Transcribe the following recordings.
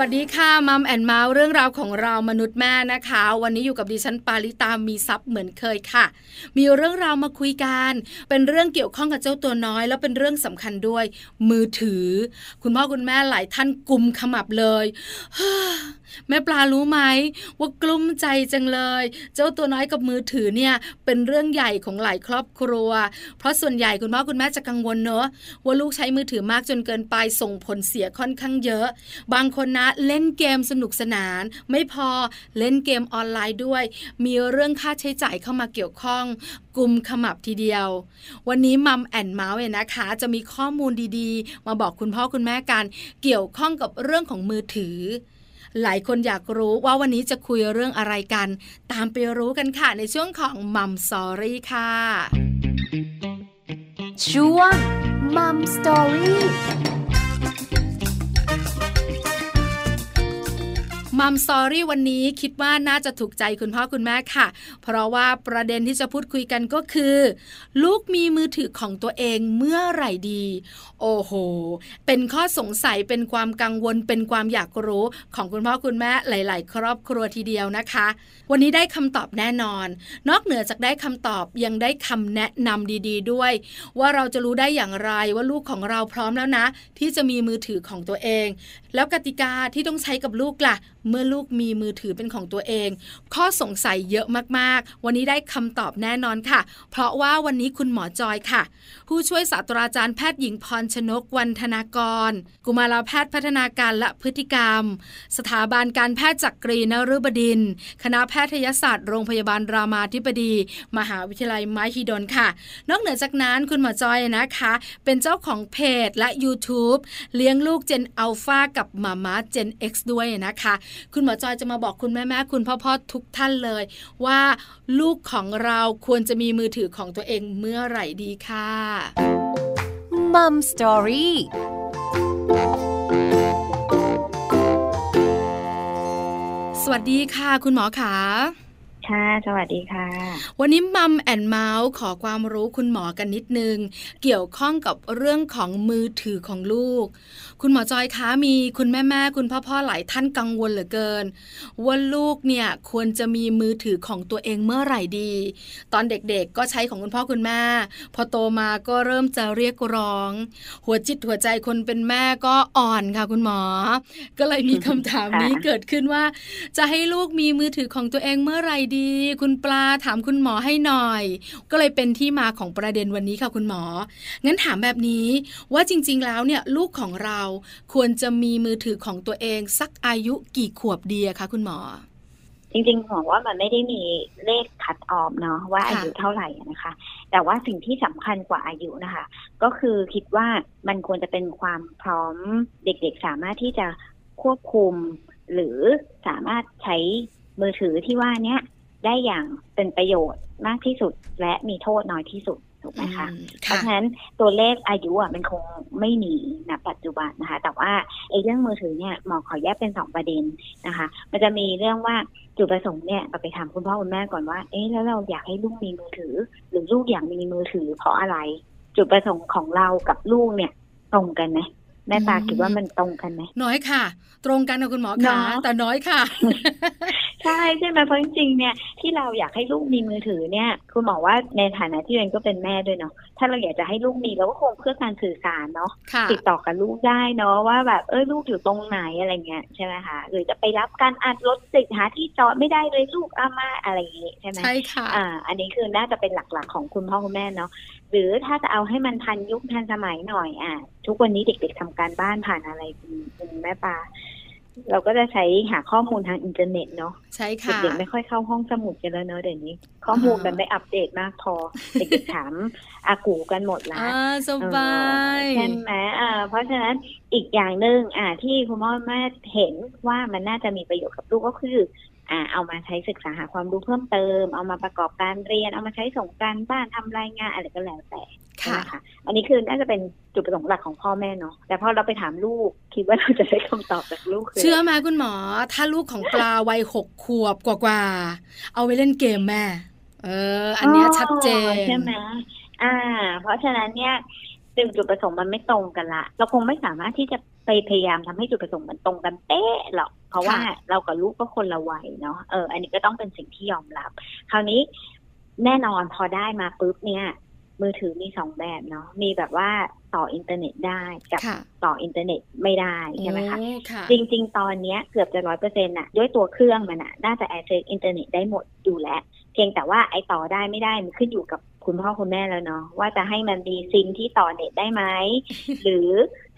วัสดีค่ะ Mom and Mouth เรื่องราวของเรามนุษย์แม่นะคะ วันนี้อยู่กับดิฉันปาริตามีซัพ์เหมือนเคยค่ะ มีเรื่องราวมาคุยกัน เป็นเรื่องเกี่ยวข้องกับเจ้าตัวน้อย แล้วเป็นเรื่องสำคัญด้วย มือถือ คุณพ่อคุณแม่หลายท่านกลุ่มขมับเลยแม่ปลารู้ไหมว่ากลุ้มใจจังเลย เจ้าตัวน้อยกับมือถือเนี่ยเป็นเรื่องใหญ่ของหลายครอบครัว เพราะส่วนใหญ่คุณพ่อคุณแม่จะกังวลเนอะว่าลูกใช้มือถือมากจนเกินไปส่งผลเสียค่อนข้างเยอะ บางคนนะเล่นเกมสนุกสนาน ไม่พอเล่นเกมออนไลน์ด้วย มีเรื่องค่าใช้จ่ายเข้ามาเกี่ยวข้องกลุ่มขมับทีเดียว วันนี้มัมแอนเมาส์เนี่ยนะคะ จะมีข้อมูลดีๆ มาบอกคุณพ่อคุณแม่กัน เกี่ยวข้องกับเรื่องของมือถือ หลายคนอยากรู้ว่าวันนี้จะคุยเรื่องอะไรกัน ตามไปรู้กันค่ะ ในช่วงของ Mom Story ค่ะช่วง Mom Story Mom Story วันนี้คิดว่าน่าจะถูกใจคุณพ่อคุณแม่ค่ะ เพราะว่าประเด็นที่จะพูดคุยกันก็คือ ลูกมีมือถือของตัวเองเมื่อไหร่ดี โอ้โห เป็นข้อสงสัยเป็นความกังวลเป็นความอยากรู้ของคุณพ่อคุณแม่หลาย ๆ ครอบครัวทีเดียวนะคะ วันนี้ได้คำตอบแน่นอน นอกเหนือจากได้คำตอบยังได้คำแนะนำดี ๆ ด้วย ว่าเราจะรู้ได้อย่างไรว่าลูกของเราพร้อมแล้วนะ ที่จะมีมือถือของตัวเอง แล้วกติกาที่ต้องใช้กับลูกล่ะเมื่อลูกมีมือถือเป็นของตัวเอง ข้อสงสัยเยอะมากๆ วันนี้ได้คำตอบแน่นอนค่ะ เพราะว่าวันนี้คุณหมอจอยค่ะ ผู้ช่วยศาสตราจารย์แพทย์หญิงพรชนกวันธนากร กุมารแพทย์พัฒนาการและพฤติกรรม สถาบันการแพทย์จักรีนฤบดิน คณะแพทยศาสตร์โรงพยาบาลรามาธิบดี มหาวิทยาลัยไมฮิดนค่ะ นอกเหนือจากนั้นคุณหมอจอยนะคะ เป็นเจ้าของเพจและ YouTube เลี้ยงลูกเจนอัลฟากับมาม่าเจน X ด้วยนะคะคุณหมอจอยจะมาบอกคุณแม่แม่คุณพ่อพ่อทุกท่านเลย ว่าลูกของเราควรจะมีมือถือของตัวเองเมื่อไหร่ดีค่ะมัมสตอรี่สวัสดีค่ะ คุณหมอขา ค่ะ สวัสดีค่ะ วันนี้มัมแอนเมาส์ขอความรู้คุณหมอกันนิดนึง เกี่ยวข้องกับเรื่องของมือถือของลูก คุณหมอจอยคะมีคุณแม่แม่คุณพ่อพ่อหลายท่านกังวลเหลือเกินว่าลูกเนี่ยควรจะมีมือถือของตัวเองเมื่อไหร่ดี ตอนเด็กๆก็ใช้ของคุณพ่อคุณแม่ พอโตมาก็เริ่มจะเรียกร้อง หัวจิตหัวใจคนเป็นแม่ก็อ่อนค่ะคุณหมอ ก็เลยมีคำถามนี้เกิดขึ้นว่า จะให้ลูกมีมือถือของตัวเองเมื่อไหร่ดีดี คุณปลาถามคุณหมอให้หน่อย ก็เลยเป็นที่มาของประเด็นวันนี้ค่ะคุณหมอ งั้นถามแบบนี้ว่าจริง ๆ แล้วเนี่ยลูกของเราควรจะมีมือถือของตัวเอง สักอายุกี่ขวบดีคะคุณหมอ จริงๆหมอว่ามันไม่ได้มีเลขคัดออมเนาะว่าอายุเท่าไหร่นะคะ แต่ว่าสิ่งที่สำคัญกว่าอายุนะคะ ก็คือคิดว่ามันควรจะเป็นความพร้อมเด็กๆ สามารถที่จะควบคุมหรือสามารถใช้มือถือที่ว่าเนี้ย ได้อย่างเป็นประโยชน์มากที่สุด และมีโทษน้อยที่สุดถูกไหมคะเพราะฉะนั้นตัวเลขอายุอะมันคงไม่มีณปัจจุบันนะคะ แต่ว่าไอ้เรื่องมือถือเนี่ยหมอขอแยกเป็นสองประเด็นนะคะ มันจะมีเรื่องว่าจุดประสงค์เนี่ยเราไปถามคุณพ่อคุณแม่ก่อนว่า เอ๊ะแล้วเราอยากให้ลูกมีมือถือ หรือลูกอยากมีมือถือเพราะอะไร จุดประสงค์ของเรากับลูกเนี่ยตรงกันไหม แม่ตาคิดว่ามันตรงกันไหมน้อยค่ะ ตรงกันนะคุณหมอคะแต่น้อยค่ะ ใช่ใช่ไหมเพราะจริงๆเนี่ยที่เราอยากให้ลูกมีมือถือเนี่ย คุณหมอว่าในฐานะที่เองก็เป็นแม่ด้วยเนาะถ้าเราอยากจะให้ลูกมีเราก็คงเพื่อการสื่อสารเนาะติดต่อกับลูกได้เนาะว่าแบบเออลูกอยู่ตรงไหนอะไรเงี้ยใช่ไหมคะหรือจะไปรับการอัดรถติดหาที่จอดไม่ได้เลยลูกอามาอะไรอย่างงี้ใช่ไหมใช่ค่ะอ่าอันนี้คือน่าจะเป็นหลักๆของคุณพ่อคุณแม่เนาะหรือถ้าจะเอาให้มันทันยุคทันสมัยหน่อย อะ ทุกวันนี้เด็กๆทำการบ้านผ่านอะไรคุณแม่ปาเราก็จะใช้หาข้อมูลทางอินเทอร์เน็ตเนาะใช่ค่ะเด็กๆไม่ค่อยเข้าห้องสมุดกันแล้วเนาะเดี๋ยวนี้ ข้อมูลมันไม่อัปเดตมากพอ เด็กๆถามอากูกันหมดแล้วสบายใช่ไหมอ่า เพราะฉะนั้นอีกอย่างหนึ่งอ่า ที่คุณพ่อแม่เห็นว่ามันน่าจะมีประโยชน์กับลูกก็คือ อ่าเอามาใช้ศึกษาหาความรู้เพิ่มเติม เอามาประกอบการเรียน เอามาใช้ส่งการบ้านทำรายงานอะไรก็แล้วแต่ค่ะอันนี้คือน่าจะเป็นจุดประสงค์หลักของพ่อแม่เนาะแต่พอเราไปถามลูกคิดว่าเราจะได้คำตอบจากลูกเชื่อไหมคุณหมอ ถ้าลูกของปลาวัยหกขวบกว่าๆเอาไว้เล่นเกมแม่ เออ อันนี้ชัดเจนใช่ไหมอ่า เพราะฉะนั้นเนี่ย จุดจุดประสงค์มันไม่ตรงกันละ เราคงไม่สามารถที่จะไปพยายามทำให้จุดประสงค์มันตรงกันเป๊ะหรอกเพราะว่าค่ะเรากับลูกก็คนละวัยเนาะเอออันนี้ก็ต้องเป็นสิ่งที่ยอมรับ คราวนี้แน่นอนพอได้มาปุ๊บเนี่ย มือถือมีสองแบบเนาะมีแบบว่าต่ออินเทอร์เน็ตได้กับค่ะต่ออินเทอร์เน็ตไม่ได้ใช่ไหมคะโอ้ค่ะจริง ๆ ตอนเนี้ยเกือบจะร้อยเปอร์เซ็นต์ะด้วยตัวเครื่องมันอะน่าจะ access อินเทอร์เน็ตได้หมดอยู่แล้ว เพียงแต่ว่าไอ้ต่อได้ไม่ได้มันขึ้นอยู่กับ คุณพ่อคุณแม่แล้วเนาะว่าจะให้มันมีซิมที่ต่อเน็ตได้ไหม หรือ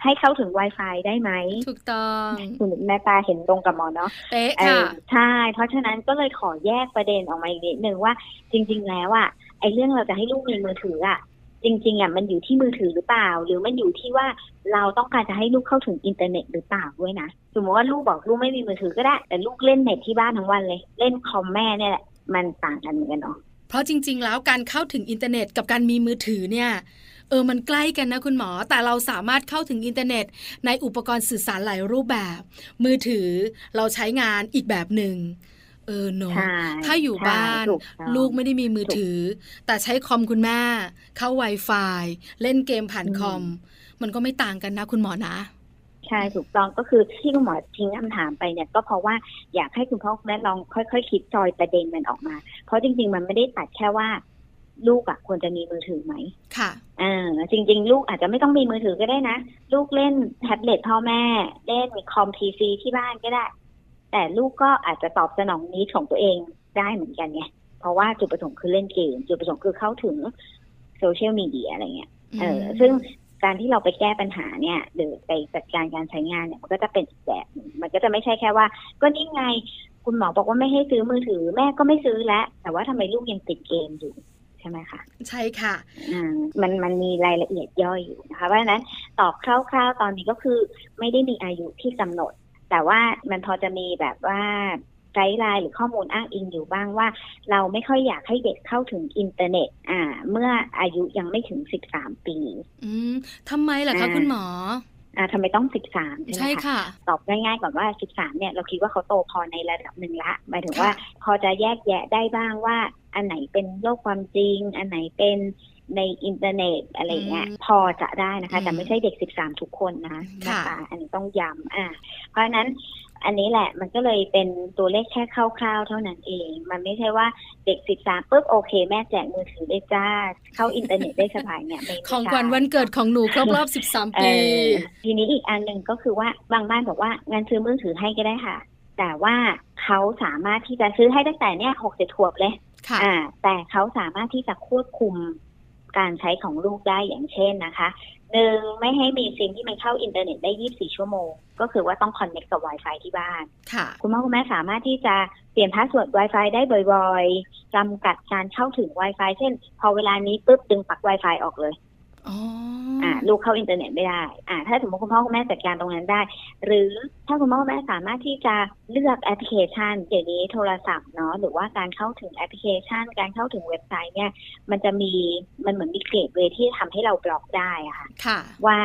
ให้เข้าถึง Wi-Fi ได้ไหมถูกต้องคุณแม่ปลาเห็นตรงกับหมอเนาะเป๊ะเอค่ะอใช่เพราะฉะนั้นก็เลยขอแยกประเด็นออกมาอีกนิดนึงว่าจริง ๆ แล้วอะไอ้เรื่องเราจะให้ลูกมีมือถืออะจริงๆอะมันอยู่ที่มือถือหรือเปล่า หรือมันอยู่ที่ว่าเราต้องการจะให้ลูกเข้าถึงอินเทอร์เน็ตหรือเปล่าด้วยนะสมมติว่าลูกบอกลูกไม่มีมือถือก็ได้ แต่ลูกเล่นเน็ตที่บ้านทั้งวันเลย เล่นคอมแม่เนี่ยแหละมันต่างกันเหมือนกันเนาะ เพราะจริง ๆ แล้วการเข้าถึงอินเทอร์เน็ตกับการมีมือถือเนี่ยเออ มันใกล้กันนะคุณหมอ แต่เราสามารถเข้าถึงอินเทอร์เน็ต ในอุปกรณ์สื่อสารหลายรูปแบบ มือถือเราใช้งานอีกแบบหนึ่ง เออเนอะใช่ถ้าอยู่ใช่บ้านถูกต้องลูกไม่ได้มีมือถือ แต่ใช้คอมคุณแม่ เข้า Wi-Fi เล่นเกมผ่านคอม มันก็ไม่ต่างกันนะคุณหมอนะ ใช่ถูกต้องก็คือที่คุณหมอทิ้งคำถามไปเนี่ยก็เพราะว่าอยากให้คุณพ่อคุณแม่ลองค่อยๆคคิดจอยประเด็นมันออกมา เพราะจริง ๆ มันไม่ได้ตัดแค่ว่า ลูกอะควรจะมีมือถือไหมค่ะอ่าจริง ๆ ลูกอาจจะไม่ต้องมีมือถือก็ได้นะ ลูกเล่นแท็บเล็ตพ่อแม่ เล่นคอมพีซีที่บ้านก็ได้ แต่ลูกก็อาจจะตอบสนองนี้ของตัวเองได้เหมือนกันไงเพราะว่าจุดประสงค์คือเล่นเกม จุดประสงค์คือเข้าถึงโซเชียลมีเดียอะไรเงี้ยเออซึ่ง การที่เราไปแก้ปัญหาเนี่ยหรือไปจัดการการใช้งานเนี่ยมันก็จะเป็นอีกแบบหนึ่งมันก็จะไม่ใช่แค่ว่า ก็นี่ไงคุณหมอบอกว่าไม่ให้ซื้อมือถือ แม่ก็ไม่ซื้อแล้ว แต่ว่าทำไมลูกยังติดเกมอยู่ใช่ไหมคะใช่ค่ะอ่ามันมันมีรายละเอียดย่อยอยู่นะคะเพราะฉะนั้นตอบคร่าว ๆ ตอนนี้ก็คือไม่ได้มีอายุที่กำหนด แต่ว่ามันพอจะมีแบบว่า guideline หรือข้อมูลอ้างอิงอยู่บ้างว่า เราไม่ค่อยอยากให้เด็กเข้าถึงอินเทอร์เน็ต อ่า เมื่ออายุยังไม่ถึง 13 ปี อืมทำไมล่ะคะอ่าคุณหมออ่าทำไมต้อง 13 ใช่ไหมใช่คะค่ะตอบง่ายๆก่อนว่า 13 เนี่ยเราคิดว่าเขาโตพอในระดับหนึ่งละหมายถึงค่ะว่าพอจะแยกแยะได้บ้างว่า อันไหนเป็นโลกความจริง อันไหนเป็น ในอินเทอร์เน็ตอะไรเงี้ยพอจะได้นะคะ แต่ไม่ใช่เด็ก 13 ทุกคนนะนะคะอันนี้ต้องย้ำอ่าเพราะฉะนั้นอันนี้แหละมันก็เลยเป็นตัวเลขแค่คร่าวๆ เท่านั้นเอง มันไม่ใช่ว่าเด็ก 13ปุ๊บโอเค แม่แจกมือถือได้จ้า เข้าอินเทอร์เน็ตได้สบายเนี่ยไม่ของใช่ขวัญวันเกิดของหนูครบรอบ 13 ปี เออทีนี้อีกอันหนึ่งก็คือว่าบางบ้านบอกว่างั้นซื้อมือถือให้ก็ได้ค่ะ แต่ว่าเขาสามารถที่จะซื้อให้ตั้งแต่เนี่ยหกเจ็ดขวบเลย ค่ะอ่าแต่เขาสามารถที่จะควบคุม การใช้ของลูกได้อย่างเช่นนะคะหนึ่งไม่ให้มีซิมที่มันเข้าอินเทอร์เน็ตได้ 24 ชั่วโมง ก็คือว่าต้องคอนเน c t กับ Wi-Fi ที่บ้านค่ะคุณพ่อคุณแม่สามารถที่จะเปลี่ยน password Wi-Fi ได้บ่อยๆจำกัดการเข้าถึง Wi-Fi เช่น พอเวลานี้ปุ๊บดึงปลั๊ก Wi-Fi ออกเลย อ๋ออ่าลูกเข้าอินเทอร์เน็ตไม่ได้อ่าถ้าสมมติคุณพ่อคุณแม่จัดการตรงนั้นได้ หรือถ้าคุณพ่อคุณแม่สามารถที่จะเลือกแอปพลิเคชันเดี๋ยวนี้โทรศัพท์เนาะหรือว่าการเข้าถึงแอปพลิเคชัน การเข้าถึงเว็บไซต์เนี่ย มันจะมีมันเหมือนมี gateway ที่ทำให้เราบล็อกได้อะค่ะค่ะ ว่า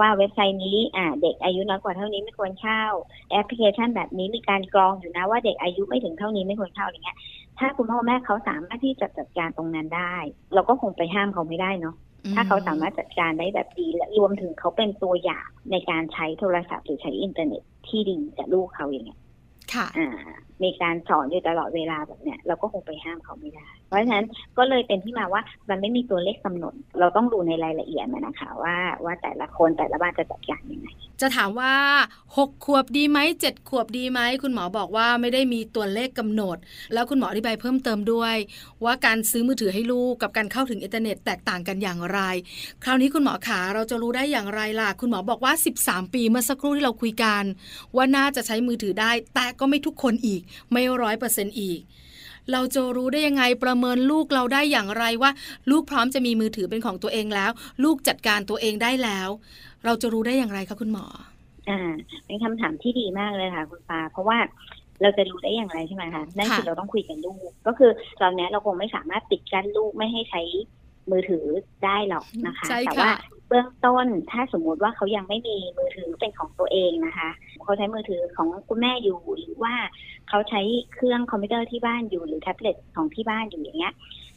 ว่าเว็บไซต์นี้อ่าเด็กอายุน้อยกว่าเท่านี้ไม่ควรเข้าแอปพลิเคชันแบบนี้มีการกรองอยู่นะว่าเด็กอายุไม่ถึงเท่านี้ไม่ควรเข้าอะไรเงี้ยถ้าคุณพ่อแม่เขาสามารถที่จะจัดการตรงนั้นได้ เราก็คงไปห้ามเขาไม่ได้เนาะ ถ้าเขาสามารถจัดการได้แบบดีและรวมถึงเขาเป็นตัวอย่างในการใช้โทรศัพท์หรือใช้อินเทอร์เน็ตที่ดีกับลูกเขาอย่างเงี้ยค่ะอ่ามีการสอนอยู่ตลอดเวลาแบบเนี้ยเราก็คงไปห้ามเขาไม่ได้ เพราะฉะนั้นก็เลยเป็นที่มาว่ามันไม่มีตัวเลขกำหนด เราต้องดูในรายละเอียดมันนะคะว่าว่าแต่ละคนแต่ละบ้านจะจัดการยังไง จะถามว่า 6 ขวบดีไหมเจ็ดขวบดีไหม คุณหมอบอกว่าไม่ได้มีตัวเลขกำหนด แล้วคุณหมออธิบายเพิ่มเติมด้วย ว่าการซื้อมือถือให้ลูกกับการเข้าถึงอินเทอร์เน็ตแตกต่างกันอย่างไร คราวนี้คุณหมอขาเราจะรู้ได้อย่างไรล่ะ คุณหมอบอกว่า 13 ปีเมื่อสักครู่ที่เราคุยกัน ว่าน่าจะใช้มือถือได้ แต่ก็ไม่ทุกคนอีก ไม่ร้อยเปอร์เซ็นต์อีกเราจะรู้ได้ยังไงประเมินลูกเราได้อย่างไรว่า ลูกพร้อมจะมีมือถือเป็นของตัวเองแล้ว ลูกจัดการตัวเองได้แล้ว เราจะรู้ได้อย่างไรคะคุณหมอ อ่า เป็นคำถามที่ดีมากเลยค่ะ คุณปา เพราะว่าเราจะรู้ได้อย่างไรใช่ไหมคะนั่นคือค่ะเราต้องคุยกับลูก ก็คือตอนนี้เราคงไม่สามารถปิดกั้นลูกไม่ให้ใช้มือถือได้หรอกนะคะใช่แต่ค่ะว่า เบื้องต้นถ้าสมมุติว่าเขายังไม่มีมือถือเป็นของตัวเองนะคะ เขาใช้มือถือของคุณแม่อยู่หรือว่าเขาใช้เครื่องคอมพิวเตอร์ที่บ้านอยู่หรือแท็บเล็ตของที่บ้านอยู่อย่างเงี้ย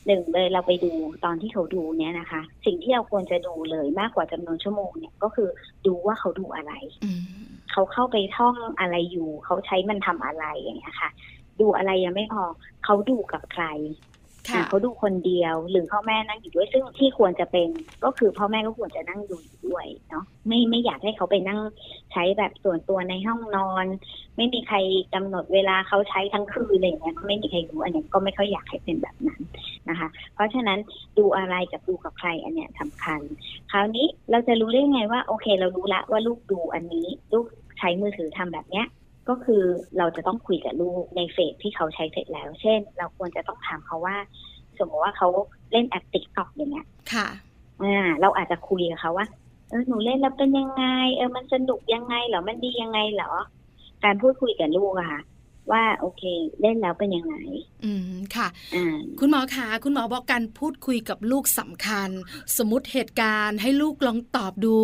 หนึ่งเลยเราไปดูตอนที่เขาดูเนี่ยนะคะ สิ่งที่เราควรจะดูเลยมากกว่าจำนวนชั่วโมงเนี่ยก็คือดูว่าเขาดูอะไรอืมเขาเข้าไปท่องอะไรอยู่ เขาใช้มันทำอะไรอย่างเงี้ยค่ะ ดูอะไรยังไม่พอเขาดูกับใครค่ะอะ เขาดูคนเดียวหรือพ่อแม่นั่งอยู่ด้วย ซึ่งที่ควรจะเป็นก็คือพ่อแม่ก็ควรจะนั่งดูอยู่ด้วยเนาะไม่ไม่อยากให้เขาไปนั่งใช้แบบส่วนตัวในห้องนอน ไม่มีใครกำหนดเวลาเขาใช้ทั้งคืนอะไรเงี้ยไม่มีใครรู้อันเนี้ยก็ไม่ค่อยอยากให้เป็นแบบนั้นนะคะ เพราะฉะนั้นดูอะไรกับดูกับใครอันเนี้ยสำคัญ คราวนี้เราจะรู้ได้ไงว่าโอเค เรารู้ละว่าลูกดูอันนี้ลูกใช้มือถือทำแบบเนี้ย ก็คือเราจะต้องคุยกับลูกใน phase ที่เขาใช้เสร็จแล้ว เช่น เราควรจะต้องถามเขาว่า สมมติว่าเขาเล่นแอป TikTok อย่างเงี้ย ค่ะอ่าเราอาจจะคุยกับเขาว่าเออหนูเล่นแล้วเป็นยังไง เออมันสนุกยังไงเหรอมันดียังไงเหรอ การพูดคุยกับลูกอะค่ะ ว่าโอเค เล่นแล้วเป็นยังไงอืมค่ะอ่าคุณหมอคะคุณหมอบอกการพูดคุยกับลูกสำคัญ สมมติเหตุการณ์ให้ลูกลองตอบดู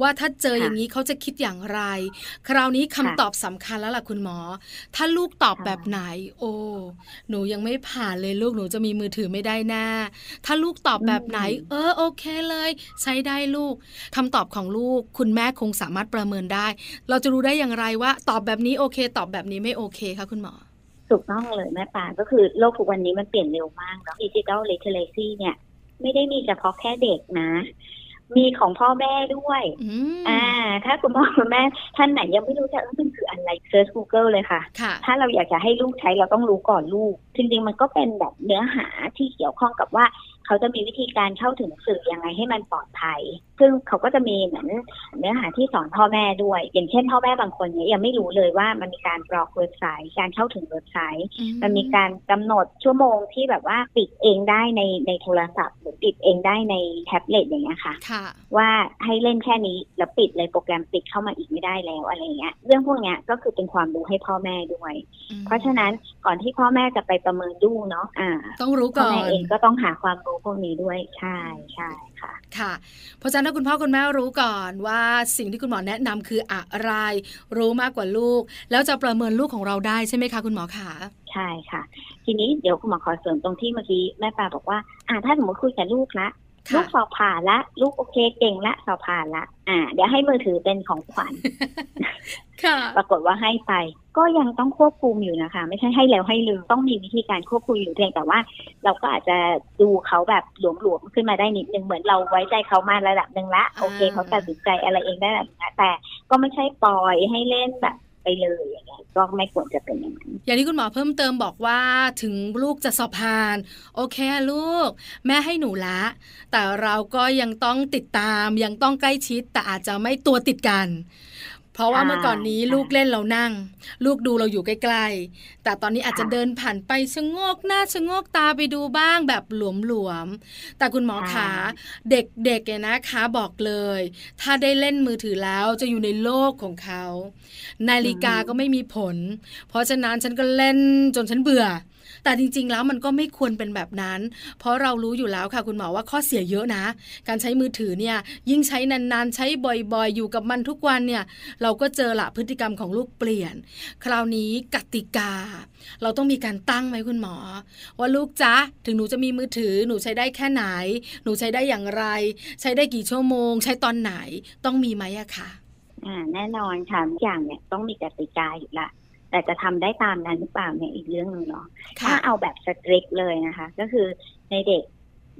ว่าถ้าเจอค่ะอย่างนี้เขาจะคิดอย่างไร คราวนี้คำค่ะตอบสำคัญแล้วล่ะคุณหมอ ถ้าลูกตอบค่ะแบบไหน โอ้หนูยังไม่ผ่านเลยลูกหนูจะมีมือถือไม่ได้แน่ถ้าลูกตอบแบบไหน เออโอเคเลย ใช้ได้ลูกคำตอบของลูก คุณแม่คงสามารถประเมินได้ เราจะรู้ได้อย่างไรว่า ตอบแบบนี้โอเค ตอบแบบนี้ไม่โอเคคะคุณหมอ ถูกต้องเลยแม่ป่านก็คือโลกทุกวันนี้มันเปลี่ยนเร็วมากเนาะ digital literacy เนี่ย ไม่ได้มีเฉพาะแค่เด็กนะ มีของพ่อแม่ด้วยอืมอ่า ถ้าคุณพ่อคุณแม่ท่านไหนยังไม่รู้จะเออมันคืออะไร search Google เลยค่ะค่ะ ถ้าเราอยากจะให้ลูกใช้เราต้องรู้ก่อนลูก จริงๆมันก็เป็นแบบเนื้อหาที่เกี่ยวข้องกับว่า เขาจะมีวิธีการเข้าถึงสื่อยังไงให้มันปลอดภัย ซึ่งเขาก็จะมีเหมือนเนื้อหาที่สอนพ่อแม่ด้วย อย่างเช่นพ่อแม่บางคนเนี่ยยังไม่รู้เลยว่ามันมีการบล็อกเว็บไซต์ การเข้าถึงเว็บไซต์ มันมีการกำหนดชั่วโมงที่แบบว่าปิดเองได้ในในโทรศัพท์ หรือปิดเองได้ในแท็บเล็ตอย่างเงี้ยค่ะค่ะ ว่าให้เล่นแค่นี้แล้วปิดเลยโปรแกรมปิดเข้ามาอีกไม่ได้แล้วอะไรเงี้ย เรื่องพวกเนี้ยก็คือเป็นความรู้ให้พ่อแม่ด้วยอืมเพราะฉะนั้นก่อนที่พ่อแม่จะไปประเมินดูเนาะอ่า ต้องรู้พ่อก่อแม่นเองก็ต้องหาความรู้พวกนี้ด้วยใช่ใช่ ค่ะค่ะเพราะฉะนั้นถ้าคุณพ่อคุณแม่รู้ก่อนว่าสิ่งที่คุณหมอแนะนำคืออะไร รู้มากกว่าลูก แล้วจะประเมินลูกของเราได้ใช่ไหมคะคุณหมอขาใช่ค่ะ ทีนี้เดี๋ยวคุณหมอขอเสริมตรงที่เมื่อกี้แม่ปลาบอกว่า อ่าถ้าสมมติคุยกับลูกละ ลูค่ะกสอบผ่านละ ลูกโอเคเก่งละสอบผ่านละ อ่า เดี๋ยวให้มือถือเป็นของขวัญค่ะปรากฏว่าให้ไป ก็ยังต้องควบคุมอยู่นะคะ ไม่ใช่ให้แล้วให้ลืมต้องมีวิธีการควบคุมอยู่เพียงแต่ว่า เราก็อาจจะดูเขาแบบหลวมๆขึ้นมาได้นิดนึงเหมือนเราไว้ใจเขามาระดับหนึ่งละโอเคอ่าเขาตัดสินใจอะไรเองได้ระดับหนึ่งละแต่ก็ไม่ใช่ปล่อยให้เล่นแบบไปเลยอย่างเงี้ย ก็ไม่ควรจะเป็นอย่างนั้นอย่างที่คุณหมอเพิ่มเติมบอกว่าถึงลูกจะสอบผ่าน โอเคลูก แม่ให้หนูละ แต่เราก็ยังต้องติดตามยังต้องใกล้ชิดแต่อาจจะไม่ตัวติดกัน ราะว่าเมื่อก่อนนี้ลูกเล่นเรานั่ง ลูกดูเราอยู่ใกล้ๆ แต่ตอนนี้อาจจะเดินผ่านไปชะงกหน้าชะงกตาไปดูบ้างแบบหลวมๆ แต่คุณหมอขาเด็กๆเนี่ยนะคะบอกเลย ถ้าได้เล่นมือถือแล้วจะอยู่ในโลกของเขา นาฬิกาก็ไม่มีผล เพราะฉะนั้นฉันก็เล่นจนฉันเบื่อ แต่จริง ๆ แล้วมันก็ไม่ควรเป็นแบบนั้น เพราะเรารู้อยู่แล้วค่ะคุณหมอว่าข้อเสียเยอะนะ การใช้มือถือเนี่ยยิ่งใช้นานๆ ใช้บ่อยๆ อยู่กับมันทุกวันเนี่ยเราก็เจอละพฤติกรรมของลูกเปลี่ยน คราวนี้กติกา เราต้องมีการตั้งไหมคุณหมอ ว่าลูกจ๊ะถึงหนูจะมีมือถือหนูใช้ได้แค่ไหน หนูใช้ได้อย่างไร ใช้ได้กี่ชั่วโมง ใช้ตอนไหนต้องมีไหมอะคะอ่าแน่นอนค่ะทุกอย่างเนี่ยต้องมีกติกาอยู่ละ แต่จะทำได้ตามนั้นหรือเปล่าเนี่ยอีกเรื่องหนึ่งเนาะถ้าค่ะเอาแบบสตริกเลยนะคะ ก็คือในเด็ก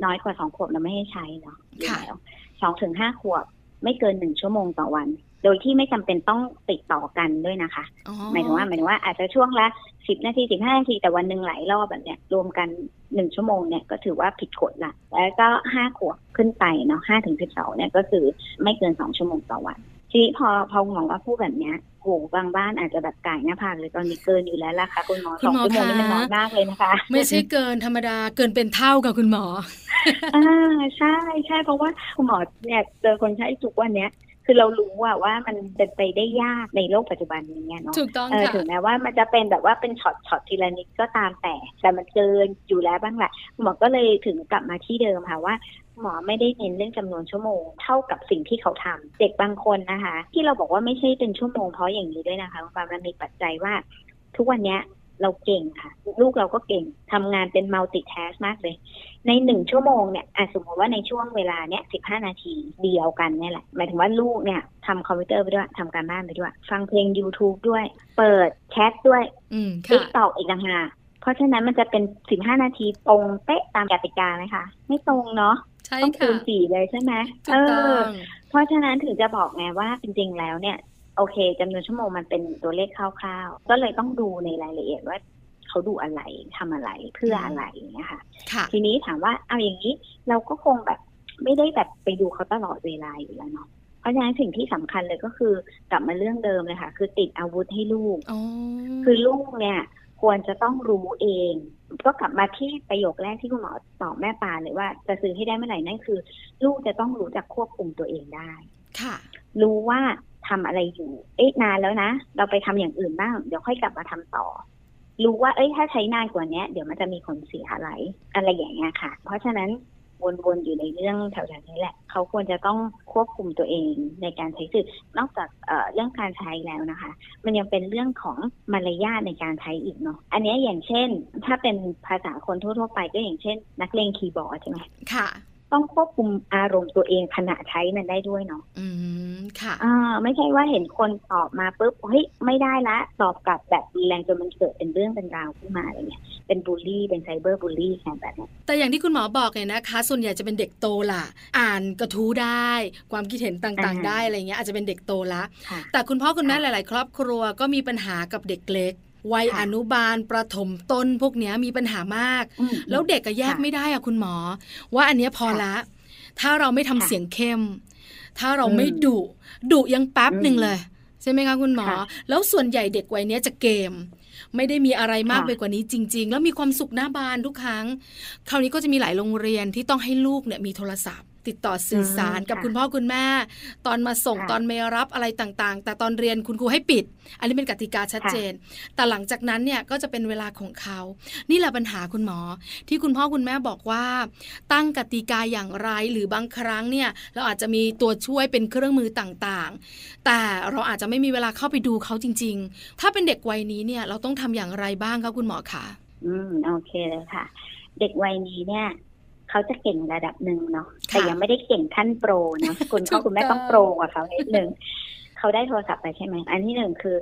น้อยกว่าสองขวบเราไม่ให้ใช้เนาะอยู่ค่ะแล้วสองถึงห้าขวบไม่เกินหนึ่งชั่วโมงต่อวัน โดยที่ไม่จำเป็นต้องติดต่อกันด้วยนะคะอ๋อหมายถึงว่าหมายถึงว่าอาจจะช่วงละสิบนาทีสิบห้านาทีแต่วันหนึ่งหลายรอบแบบเนี้ยรวมกันหนึ่งชั่วโมงเนี่ยก็ถือว่าผิดกฎละแล้วก็ห้าขวบขึ้นไปเนาะห้าถึงสิบสองเนี่ยก็คือไม่เกินสองชั่วโมงต่อวัน ทีนี้พอพอคุณหมอว่าพูดแบบเนี้ย โหบางบ้านอาจจะแบบก่ายหน้าผากเลยตอนนี้เกินอยู่แล้วล่ะค่ะคุณหมอคุสณองหมอชั่วโมงนี่มันคะน้อยมากเลยนะคะ ไม่ใช่เกินธรรมดาเกินเป็นเท่ากับคุณหมออ่าใช่ใช่เพราะว่าคุณหมอเนี่ยเจอคนใช้ทุกวันเนี้ยคือเรารู้ว่าว่ามันเป็นไปได้ยากในโลกปัจจุบันนี้เนาะถูกต้องเออค่ะถึงแม้ว่ามันจะเป็นแบบว่าเป็นช็อตช็อตทีละนิดก็ตามแต่ แต่มันเกินอยู่แล้วบ้างแหละคุณหมอก็เลยถึงกลับมาที่เดิมค่ะว่าคุณ หมอไม่ได้เน้นเรื่องจำนวนชั่วโมง เท่ากับสิ่งที่เขาทำเด็กบางคนนะคะ ที่เราบอกว่าไม่ใช่เป็นชั่วโมงเพราะอย่างนี้ด้วยนะคะคุณปามันมีปัจจัยว่า ทุกวันเนี้ยเราเก่งค่ะ ลูกเราก็เก่งทำงานเป็นมัลติแทสมากเลย ในหนึ่งชั่วโมงเนี่ยอะสมมติว่าในช่วงเวลาเนี้ยสิบห้านาทีเดียวกันเนี่ยแหละ หมายถึงว่าลูกเนี่ยทำคอมพิวเตอร์ไปด้วยทำการบ้านไปด้วย ฟังเพลง YouTube ด้วย เปิดแชทด้วยอืมติ๊กค่ะตอกอีกต่างหากเพราะฉะนั้นมันจะเป็นสิบห้านาทีตรงเป๊ะตามกติกาไหมคะ ไม่ตรงเนาะ ใช่ต้องคูค่ะณสี่เลยใช่ไหมถูกต้องเพราะฉะนั้นถึงจะบอกไงว่าจริง ๆ แล้วเนี่ย โอเคจำนวนชั่วโมงมันเป็นตัวเลขคร่าวๆ ก็เลยต้องดูในรายละเอียดว่าเขาดูอะไรทำอะไรเพื่ออะไรอย่างเงี้ยค่ะค่ะ ทีนี้ถามว่าเอาอย่างนี้เราก็คงแบบไม่ได้แบบไปดูเขาตลอดเวลาอยู่แล้วเนาะเพราะฉะนั้นสิ่งที่สำคัญเลยก็คือกลับมาเรื่องเดิมเลยค่ะ คือติดอาวุธให้ลูกอ๋อคือลูกเนี่ย ควรจะต้องรู้เอง ก็กลับมาที่ประโยคแรกที่คุณหมอตอบแม่ปลาเลยว่า จะซื้อให้ได้เมื่อไหร่นั่นคือ ลูกจะต้องรู้จักควบคุมตัวเองได้ ค่ะ รู้ว่าทำอะไรอยู่ เอ๊ะนานแล้วนะ เราไปทำอย่างอื่นบ้าง เดี๋ยวค่อยกลับมาทำต่อ รู้ว่า เอ้ย ถ้าใช้นานกว่าเนี้ยเดี๋ยวมันจะมีผลเสียอะไร อะไรอย่างเงี้ยค่ะ เพราะฉะนั้น วนๆอยู่ในเรื่องแถวๆนี้แหละ เขาควรจะต้องควบคุมตัวเองในการใช้สื่อนอกจากเเรื่องการใช้แล้วนะคะ มันยังเป็นเรื่องของมารยาทในการใช้อีกเนาะอันนี้อย่างเช่น ถ้าเป็นภาษาคนทั่วๆไปก็อย่างเช่น นักเลงคีย์บอร์ดใช่ไหมค่ะ ต้องควบคุมอารมณ์ตัวเองขณะใช้มันได้ด้วยเนาะอืมค่ะอ่าไม่ใช่ว่าเห็นคนตอบมาปุ๊บเฮ้ยไม่ได้ละ ตอบกลับแบบรุนแรงจนมันเกิดเป็นเรื่องเป็นราวขึ้นมาอะไรเงี้ยเป็นบูลลี่เป็นไซเบอร์บูลลี่แค่แบบเนี้ยแต่อย่างที่คุณหมอบอกเนี่ยนะคะ ส่วนใหญ่จะเป็นเด็กโตล่ะ อ่านกระทู้ได้ ความคิดเห็นต่างอ่าๆได้อะไรเงี้ยอาจจะเป็นเด็กโตละค่ะแต่คุณพ่อคุณแม่หค่ะลาย ๆ ครอบครัวก็มีปัญหากับเด็กเล็ก วัยค่ะอนุบาลประถมต้นพวกเนี้ยมีปัญหามากอืมแล้วเด็กก็แยกค่ะไม่ได้อะคุณหมอ ว่าอันเนี้ยพอค่ะละ ถ้าเราไม่ทำค่ะเสียงเข้ม ถ้าเราอืมไม่ดุดุยังแป๊บอืมหนึ่งเลยใช่ไหมคะคุณหมอค่ะแล้วส่วนใหญ่เด็กวัยเนี้ยจะเกม ไม่ได้มีอะไรมากค่ะไปกว่านี้จริง ๆ แล้วมีความสุขหน้าบานทุกครั้ง คราวนี้ก็จะมีหลายโรงเรียนที่ต้องให้ลูกเนี่ยมีโทรศัพท์ ติดต่อสื่อสารอืมกับค่ะคุณพ่อคุณแม่ ตอนมาส่งค่ะตอนไม่รับอะไรต่างๆ แต่ตอนเรียนคุณครูให้ปิด อันนี้เป็นกติกาชัดเจน แต่หลังจากนั้นเนี่ยก็จะเป็นเวลาของเขา นี่แหละปัญหาคุณหมอ ที่คุณพ่อคุณแม่บอกว่า ตั้งกติกาอย่างไรหรือบางครั้งเนี่ยเราอาจจะมีตัวช่วยเป็นเครื่องมือต่างๆ แต่เราอาจจะไม่มีเวลาเข้าไปดูเขาจริง ๆ ถ้าเป็นเด็กวัยนี้เนี่ยเราต้องทำอย่างไรบ้างคะคุณหมอคะอืมโอเคเลยค่ะ เด็กวัยนี้เนี่ย เขาจะเก่งระดับหนึ่งเนาะแต่ยังไม่ได้เก่งขั้นโปรเนาะคุณพ่อคุณแม่ต้องโปรกว่าเขานิดนึงเขาได้โทรศัพท์ไปใช่ไหมอันที่หนึ่งคือ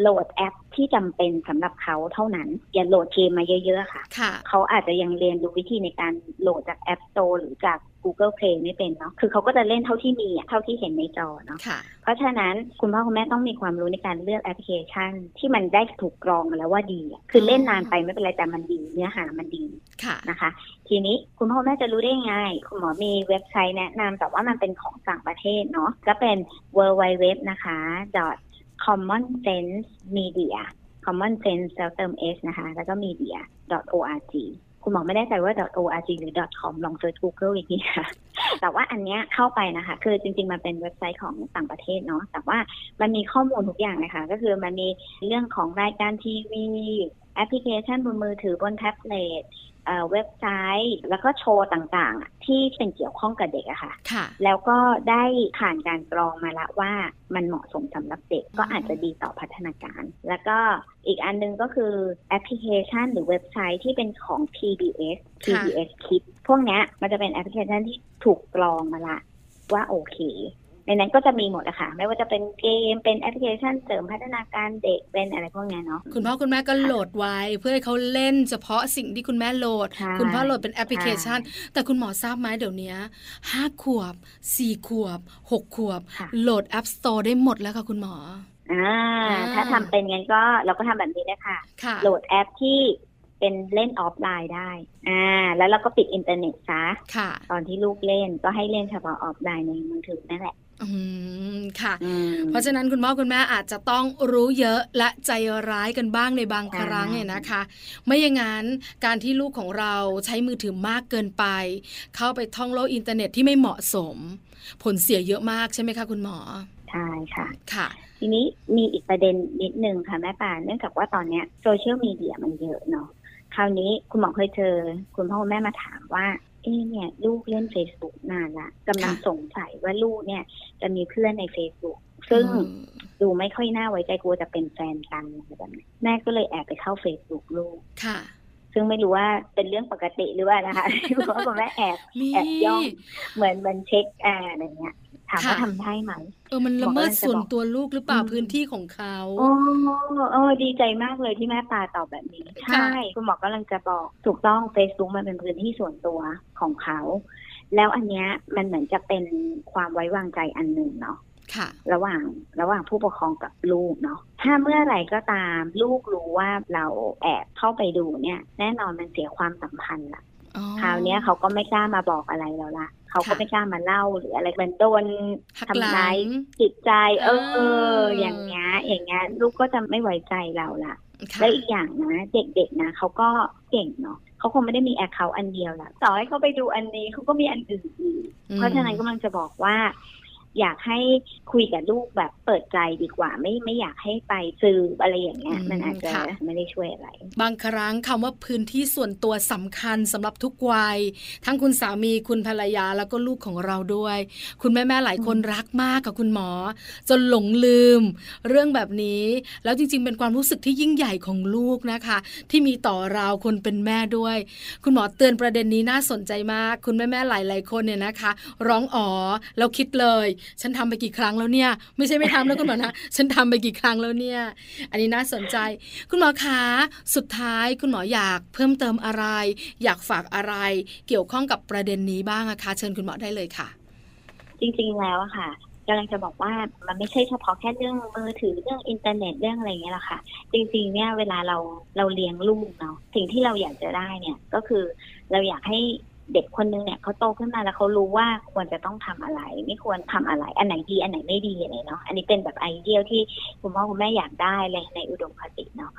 โหลดแอปที่จำเป็นสำหรับเขาเท่านั้น อย่าโหลดเกมมาเยอะๆค่ะค่ะ เขาอาจจะยังเรียนรู้วิธีในการโหลดจาก App Store หรือจาก Google Play ไม่เป็นเนาะคือเขาก็จะเล่นเท่าที่มีอะเท่าที่เห็นในจอเนาะค่ะเพราะฉะนั้นคุณพ่อคุณแม่ต้องมีความรู้ในการเลือกแอปพลิเคชัน ที่มันได้ถูกกรองมาแล้วว่าดีอะคือเล่นนานไปไม่เป็นไรแต่มันดีเนื้อหามันดีค่ะนะคะ ทีนี้คุณพ่อแม่จะรู้ได้ไง คุณหมอมีเว็บไซต์แนะนำแต่ว่ามันเป็นของต่างประเทศเนาะก็เป็น w w w นะคะ common sense media common sense แล้วเติม s นะคะ แล้วก็ media org คุณหมอไม่แน่ใจว่า .org หรือ .com ลอง search Google อีกทีค่ะ แต่ว่าอันเนี้ยเข้าไปนะคะ คือจริง ๆ มันเป็นเว็บไซต์ของต่างประเทศเนาะ แต่ว่ามันมีข้อมูลทุกอย่างนะคะก็คือมันมีเรื่องของรายการทีวี แอปพลิเคชันบนมือถือบนแท็บเล็ต เอ่อเว็บไซต์แล้วก็โชว์ต่างๆอะที่เป็นเกี่ยวข้องกับเด็กอะค่ะค่ะ แล้วก็ได้ผ่านการกรองมาละว่ามันเหมาะสมสำหรับเด็กก็อาจจะดีต่อพัฒนาการ แล้วก็อีกอันหนึงก็คือแอปพลิเคชันหรือเว็บไซต์ที่เป็นของ PBS ค่ะ PBS Kids พวกเนี้ยมันจะเป็นแอปพลิเคชันที่ถูกกรองมาละว่าโอเค ในนั้นก็จะมีหมดอะค่ะ ไม่ว่าจะเป็นเกมเป็นแอปพลิเคชันเสริมพัฒนาการเด็กเป็นอะไรพวกเนี้ยเนาะคุณพ่อคุณแม่ก็โหลดไว้ เพื่อให้เขาเล่นเฉพาะสิ่งที่คุณแม่โหลดใช่คุณพ่อโหลดเป็นแอปพลิเคชัน แต่คุณหมอทราบไหมเดี๋ยวนี้ห้าขวบสี่ขวบหกขวบค่ะโหลด App Store ได้หมดแล้วค่ะคุณหมออ่าอ่าถ้าทำเป็นงั้นก็เราก็ทำแบบนี้นะคะค่ะโหลดแอปที่เป็นเล่นออฟไลน์ได้ อ่า แล้วเราก็ปิดอินเทอร์เน็ตซะ ค่ะ ตอนที่ลูกเล่นก็ให้เล่นเฉพาะออฟไลน์ในมือถือนั่นแหละอืม ค่ะอืมเพราะฉะนั้นคุณพ่อคุณแม่อาจจะต้องรู้เยอะและใจร้ายกันบ้างในบางใช่ครั้งเนี่ยนะคะ ไม่อย่างนั้นการที่ลูกของเราใช้มือถือมากเกินไป เข้าไปท่องโลกอินเทอร์เน็ตที่ไม่เหมาะสม ผลเสียเยอะมากใช่ไหมคะคุณหมอ ใช่ค่ะ ค่ะ ทีนี้มีอีกประเด็นนิดนึงค่ะแม่ป่านเนื่องจากว่าตอนเนี้ยโซเชียลมีเดียมันเยอะเนาะคราวนี้คุณหมอเคยเจอคุณพ่อคุณแม่มาถามว่า เอ๊ะเนี่ย ลูกเล่น Facebook นานละกำลังค่ะสงสัยว่าลูกเนี่ย จะมีเพื่อนใน Facebook ซึ่งอืมดูไม่ค่อยน่าไว้ใจกลัวจะเป็นแฟนกันอะไรแบบนี้แม่ก็เลยแอบไปเข้าเฟซบุ๊กลูกค่ะซึ่งไม่รู้ว่าเป็นเรื่องปกติหรือว่านะคะเพราะว่าคุณแม่แอบมีแอบย่องเหมือนมันเช็คแอร์อะไรเงี้ย ถามว่าค่ะทำได้ไหมเออมันละเมิดบอกว่าจะส่วนบอกตัวลูกหรือเปล่าอืมพื้นที่ของเขาโอ้โอ้ดีใจมากเลยที่แม่ปาตอบแบบนี้ค่ะใช่คุณหมอกำลังจะบอกถูกต้อง Facebook มันเป็นพื้นที่ส่วนตัวของเขา แล้วอันเนี้ยมันเหมือนจะเป็นความไว้วางใจอันหนึ่งเนาะค่ะระหว่างระหว่างผู้ปกครองกับลูกเนาะถ้าเมื่อไหร่ก็ตามลูกรู้ว่าเราแอบเข้าไปดูเนี่ย แน่นอนมันเสียความสัมพันธ์ละอ๋อ คราวเนี้ยเขาก็ไม่กล้ามาบอกอะไรแล้วละเขาก็ค่ะไม่กล้ามาเล่าหรืออะไรเหมือนโดนหักหลัทำร้ายงจิตใจเออเออ อย่างเงี้ย อย่างเงี้ย ลูกก็จะไม่ไว้ใจเราละค่ะแล้วอีกอย่างนะ เด็กๆนะเขาก็เก่งเนาะเขาคงไม่ได้มีแอคเคาท์อันเดียวละต่อให้เขาไปดูอันนี้เขาก็มีอันอื่นอีกอืมเพราะฉะนั้นกำลังจะบอกว่า อยากให้คุยกับลูกแบบเปิดใจดีกว่า ไม่ไม่อยากให้ไปซื้ออะไรอย่างเงี้ยมันอาจจะไม่ได้ช่วยอะไร บางครั้งคำว่าพื้นที่ส่วนตัวสำคัญสำหรับทุกวัย ทั้งคุณสามีคุณภรรยาแล้วก็ลูกของเราด้วย คุณแม่แม่ๆหลายคนรักมากกับคุณหมอ จนหลงลืม เรื่องแบบนี้ แล้วจริง ๆ เป็นความรู้สึกที่ยิ่งใหญ่ของลูกนะคะ ที่มีต่อเราคนเป็นแม่ด้วย คุณหมอเตือนประเด็นนี้น่าสนใจมาก คุณแม่แม่ๆหลายๆคนเนี่ยนะคะ ร้องอ๋อแล้วคิดเลยฉันทำไปกี่ครั้งแล้วเนี่ย ไม่ใช่ไม่ทำแล้วคุณหมอนะฉันทำไปกี่ครั้งแล้วเนี่ย อันนี้น่าสนใจ คุณหมอคะสุดท้ายคุณหมออยากเพิ่มเติมอะไร อยากฝากอะไร เกี่ยวข้องกับประเด็นนี้บ้างอะคะ เชิญคุณหมอได้เลยค่ะ จริงๆแล้วอะค่ะกำลังจะบอกว่ามันไม่ใช่เฉพาะแค่เรื่องมือถือเรื่องอินเทอร์เน็ตเรื่องอะไรอย่างเงี้ยหรอกค่ะ จริงๆเนี่ยเวลาเราเราเลี้ยงลูกเนาะสิ่งที่เราอยากจะได้เนี่ยก็คือเราอยากให้ เด็กคนนึงเนี่ยเขาโตขึ้นมาแล้วเขารู้ว่าควรจะต้องทำอะไร ไม่ควรทำอะไร อันไหนดีอันไหนไม่ดีอะไรเนาะอันนี้เป็นแบบไอเดียที่คุณพ่อคุณแม่อยากได้เลยในอุดมคติเนาะ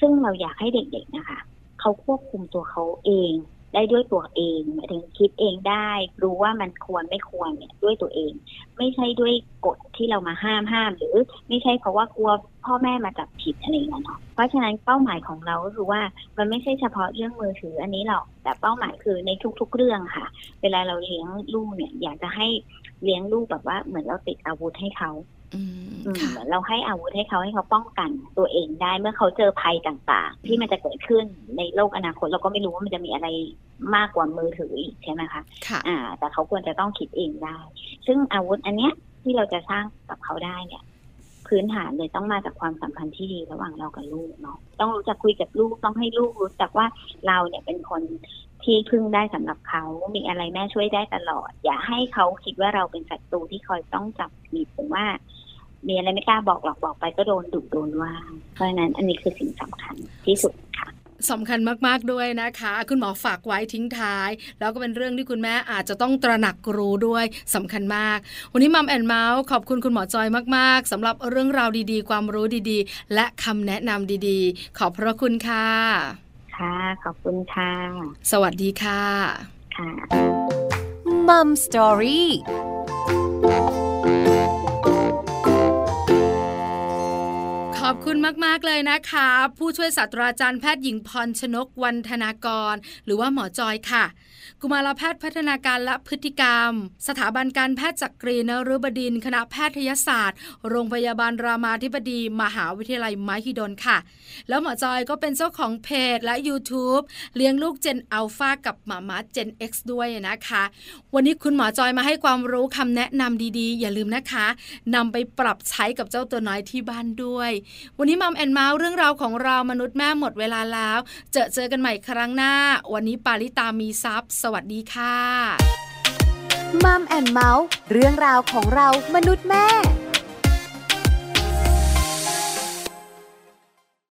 ซึ่งเราอยากให้เด็กๆนะคะเขาควบคุมตัวเขาเอง ได้ด้วยตัวเองหมายถึงคิดเองได้ รู้ว่ามันควรไม่ควรเนี่ยด้วยตัวเอง ไม่ใช่ด้วยกฎที่เรามาห้ามห้าม หรือไม่ใช่เพราะว่ากลัวพ่อแม่มาจับผิดอะไรอย่างเงี้ยเนาะเพราะฉะนั้นเป้าหมายของเราก็คือว่ามันไม่ใช่เฉพาะเรื่องมือถืออันนี้หรอกแต่เป้าหมายคือในทุก ๆ เรื่องค่ะ เวลาเราเลี้ยงลูกเนี่ยอยากจะให้เลี้ยงลูกแบบว่าเหมือนเราติดอาวุธให้เขา อืมอืมค่ะ เหมือนเราให้อาวุธให้เขาให้เขาป้องกันตัวเองได้เมื่อเขาเจอภัยต่างๆ ที่มันจะเกิดขึ้นในโลกอนาคตเราก็ไม่รู้ว่ามันจะมีอะไรมากกว่ามือถืออีกใช่ไหมคะ ค่ะ อ่า แต่เขาควรจะต้องคิดเองได้ ซึ่งอาวุธอันเนี้ยที่เราจะสร้างกับเขาได้เนี่ย พื้นฐานเลยต้องมาจากความสัมพันธ์ที่ดีระหว่างเรากับลูกเนาะต้องรู้จักคุยกับลูกต้องให้ลูกรู้จักว่าเราเนี่ยเป็นคน ที่พึ่งได้สำหรับเขา มีอะไรแม่ช่วยได้ตลอด อย่าให้เขาคิดว่าเราเป็นศัตรูที่คอยต้องจับผิดหรือว่ามีอะไรไม่กล้าบอกหรอกบอกไปก็โดนดุโดนว่า เพราะฉะนั้นอันนี้คือสิ่งสำคัญที่สุดค่ะสำคัญมาก ๆ ด้วยนะคะ คุณหมอฝากไว้ทิ้งท้าย แล้วก็เป็นเรื่องที่คุณแม่อาจจะต้องตระหนักรู้ด้วยสำคัญมาก วันนี้มัมแอนเมาส์ขอบคุณคุณหมอจอยมาก ๆสำหรับเรื่องราวดีๆ ความรู้ดีๆ และคำแนะนำดีๆ ขอบพระคุณค่ะ ค่ะ ขอบคุณค่ะ สวัสดีค่ะ ค่ะมัมสตอรี่ ขอบคุณมาก ๆ เลยนะคะ ผู้ช่วยศาสตราจารย์แพทย์หญิงพรชนกวันธนากร หรือว่าหมอจอยค่ะ กุมารแพทย์พัฒนาการและพฤติกรรม สถาบันการแพทย์จักรีนฤบดิน คณะแพทยศาสตร์ โรงพยาบาลรามาธิบดี มหาวิทยาลัยมหิดลค่ะ แล้วหมอจอยก็เป็นเจ้าของเพจและ YouTube เลี้ยงลูก Gen Alpha กับหมามาเจน X ด้วยนะคะ วันนี้คุณหมอจอยมาให้ความรู้คำแนะนำดีๆ อย่าลืมนะคะนำไปปรับใช้กับเจ้าตัวน้อยที่บ้านด้วยวันนี้ Mom and Mouth เรื่องราวของเรามนุษย์แม่หมดเวลาแล้ว เจอเจอกันใหม่ครั้งหน้า วันนี้ปาริตามีซัพ์สวัสดีค่ะ Mom and Mouth เรื่องราวของเรามนุษย์แม่